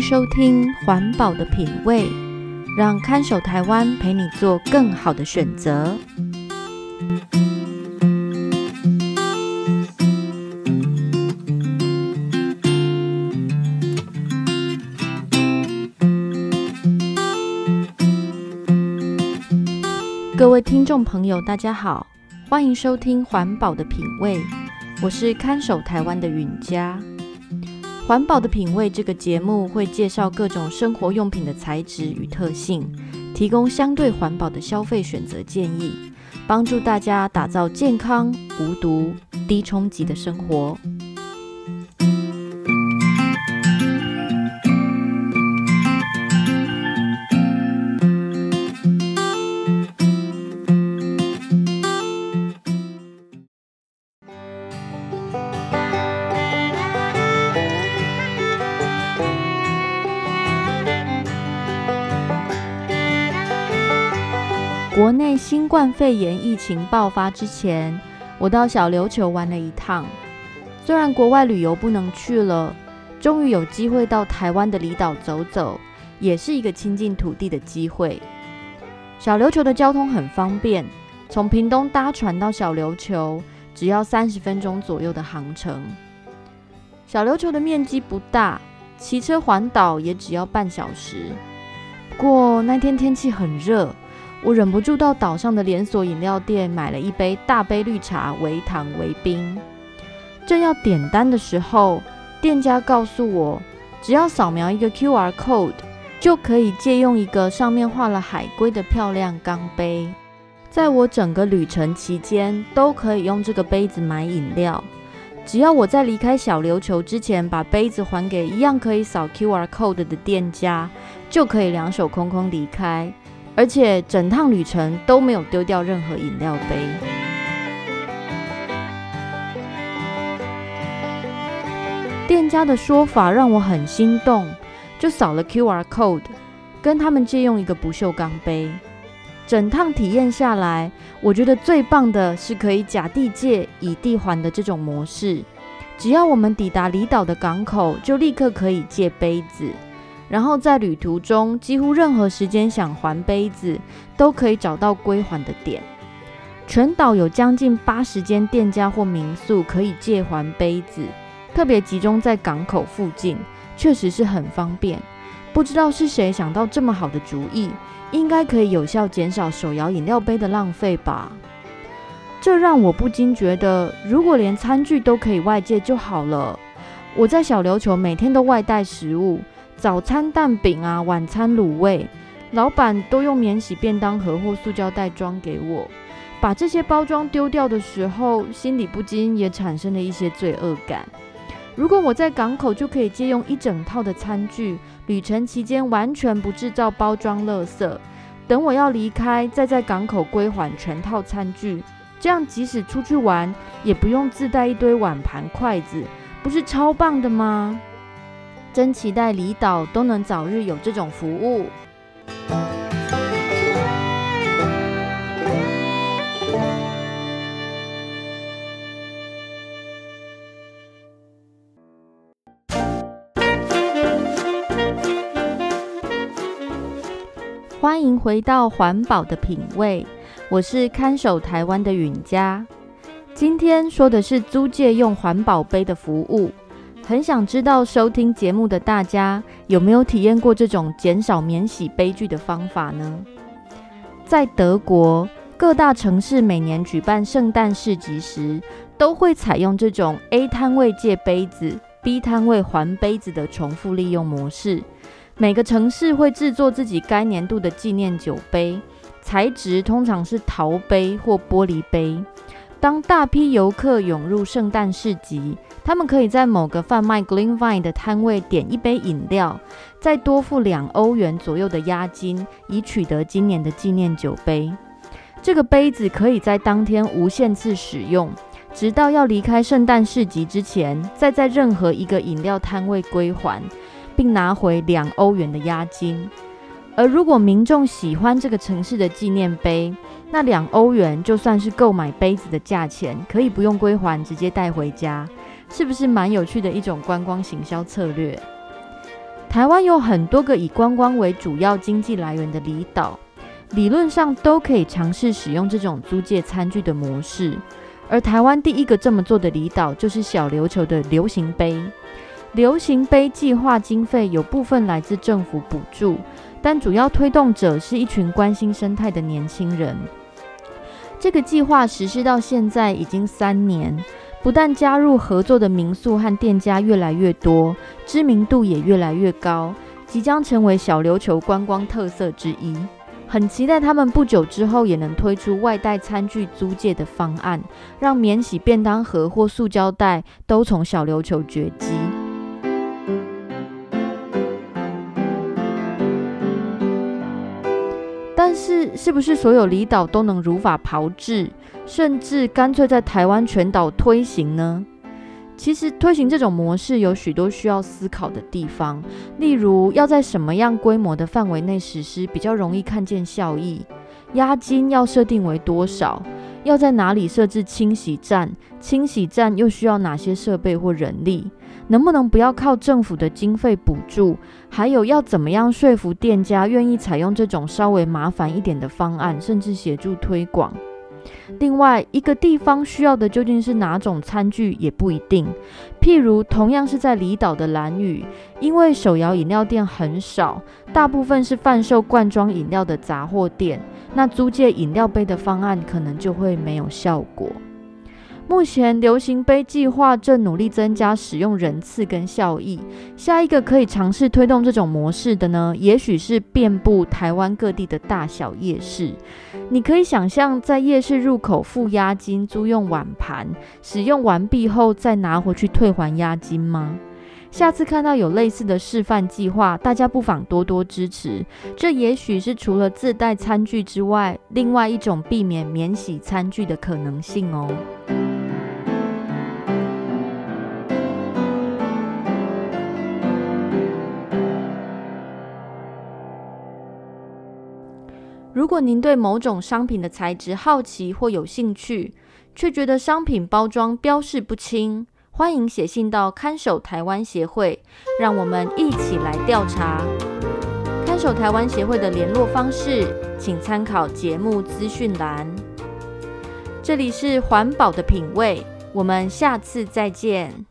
收听《环保的品味》，让看守台湾陪你做更好的选择。各位听众朋友，大家好，欢迎收听《环保的品味》，我是看守台湾的允嘉。环保的品味这个节目会介绍各种生活用品的材质与特性，提供相对环保的消费选择建议，帮助大家打造健康、无毒、低冲击的生活。国内新冠肺炎疫情爆发之前，我到小琉球玩了一趟。虽然国外旅游不能去了，终于有机会到台湾的离岛走走，也是一个亲近土地的机会。小琉球的交通很方便，从屏东搭船到小琉球只要三十分钟左右的航程。小琉球的面积不大，骑车环岛也只要半小时。不过那天天气很热。我忍不住到岛上的连锁饮料店买了一杯大杯绿茶，微糖微冰。正要点单的时候，店家告诉我，只要扫描一个 QR code，就可以借用一个上面画了海龟的漂亮钢杯。在我整个旅程期间，都可以用这个杯子买饮料。只要我在离开小琉球之前，把杯子还给一样可以扫 QR code 的店家，就可以两手空空离开。而且整趟旅程都没有丢掉任何饮料杯。店家的说法让我很心动，就扫了 QR code，跟他们借用一个不锈钢杯。整趟体验下来，我觉得最棒的是可以甲地借、乙地还的这种模式。只要我们抵达离岛的港口，就立刻可以借杯子。然后在旅途中，几乎任何时间想还杯子，都可以找到归还的点。全岛有将近八十间店家或民宿可以借还杯子，特别集中在港口附近，确实是很方便。不知道是谁想到这么好的主意，应该可以有效减少手摇饮料杯的浪费吧？这让我不禁觉得，如果连餐具都可以外借就好了。我在小琉球每天都外带食物。早餐蛋饼啊，晚餐卤味，老板都用免洗便当盒或塑胶袋装给我。把这些包装丢掉的时候，心里不禁也产生了一些罪恶感。如果我在港口就可以借用一整套的餐具，旅程期间完全不制造包装垃圾，等我要离开再在港口归还全套餐具，这样即使出去玩也不用自带一堆碗盘筷子，不是超棒的吗？真期待离岛都能早日有这种服务。欢迎回到环保的品味，我是看守台湾的允嘉。今天说的是租借用环保杯的服务。很想知道收听节目的大家有没有体验过这种减少免洗杯具的方法呢？在德国各大城市每年举办圣诞市集时，都会采用这种 A 摊位借杯子，B 摊位还杯子的重复利用模式。每个城市会制作自己该年度的纪念酒杯，材质通常是陶杯或玻璃杯。当大批游客涌入圣诞市集，他们可以在某个贩卖 Glühwein 的摊位点一杯饮料，再多付两欧元左右的押金，以取得今年的纪念酒杯。这个杯子可以在当天无限次使用，直到要离开圣诞市集之前，再在任何一个饮料摊位归还，并拿回两欧元的押金。而如果民众喜欢这个城市的纪念碑，那两欧元就算是购买杯子的价钱，可以不用归还，直接带回家，是不是蛮有趣的一种观光行销策略？台湾有很多个以观光为主要经济来源的离岛，理论上都可以尝试使用这种租借餐具的模式。而台湾第一个这么做的离岛，就是小琉球的流行杯。流行杯计划经费有部分来自政府补助，但主要推动者是一群关心生态的年轻人。这个计划实施到现在已经三年，不但加入合作的民宿和店家越来越多，知名度也越来越高，即将成为小琉球观光特色之一。很期待他们不久之后也能推出外带餐具租借的方案，让免洗便当盒或塑胶袋都从小琉球绝迹。是，是不是所有离岛都能如法炮制，甚至干脆在台湾全岛推行呢？其实推行这种模式有许多需要思考的地方，例如要在什么样规模的范围内实施比较容易看见效益，押金要设定为多少，要在哪里设置清洗站，清洗站又需要哪些设备或人力，能不能不要靠政府的经费补助，还有要怎么样说服店家愿意采用这种稍微麻烦一点的方案，甚至协助推广。另外一个地方需要的究竟是哪种餐具也不一定。譬如同样是在离岛的兰屿，因为手摇饮料店很少，大部分是贩售罐装饮料的杂货店，那租借饮料杯的方案可能就会没有效果。目前流行杯计划正努力增加使用人次跟效益。下一个可以尝试推动这种模式的呢，也许是遍布台湾各地的大小夜市。你可以想象在夜市入口付押金租用碗盘，使用完毕后再拿回去退还押金吗？下次看到有类似的示范计划，大家不妨多多支持。这也许是除了自带餐具之外，另外一种避免免洗餐具的可能性哦。如果您对某种商品的材质好奇或有兴趣，却觉得商品包装标示不清，欢迎写信到看守台湾协会，让我们一起来调查。看守台湾协会的联络方式，请参考节目资讯栏。这里是环保的品味，我们下次再见。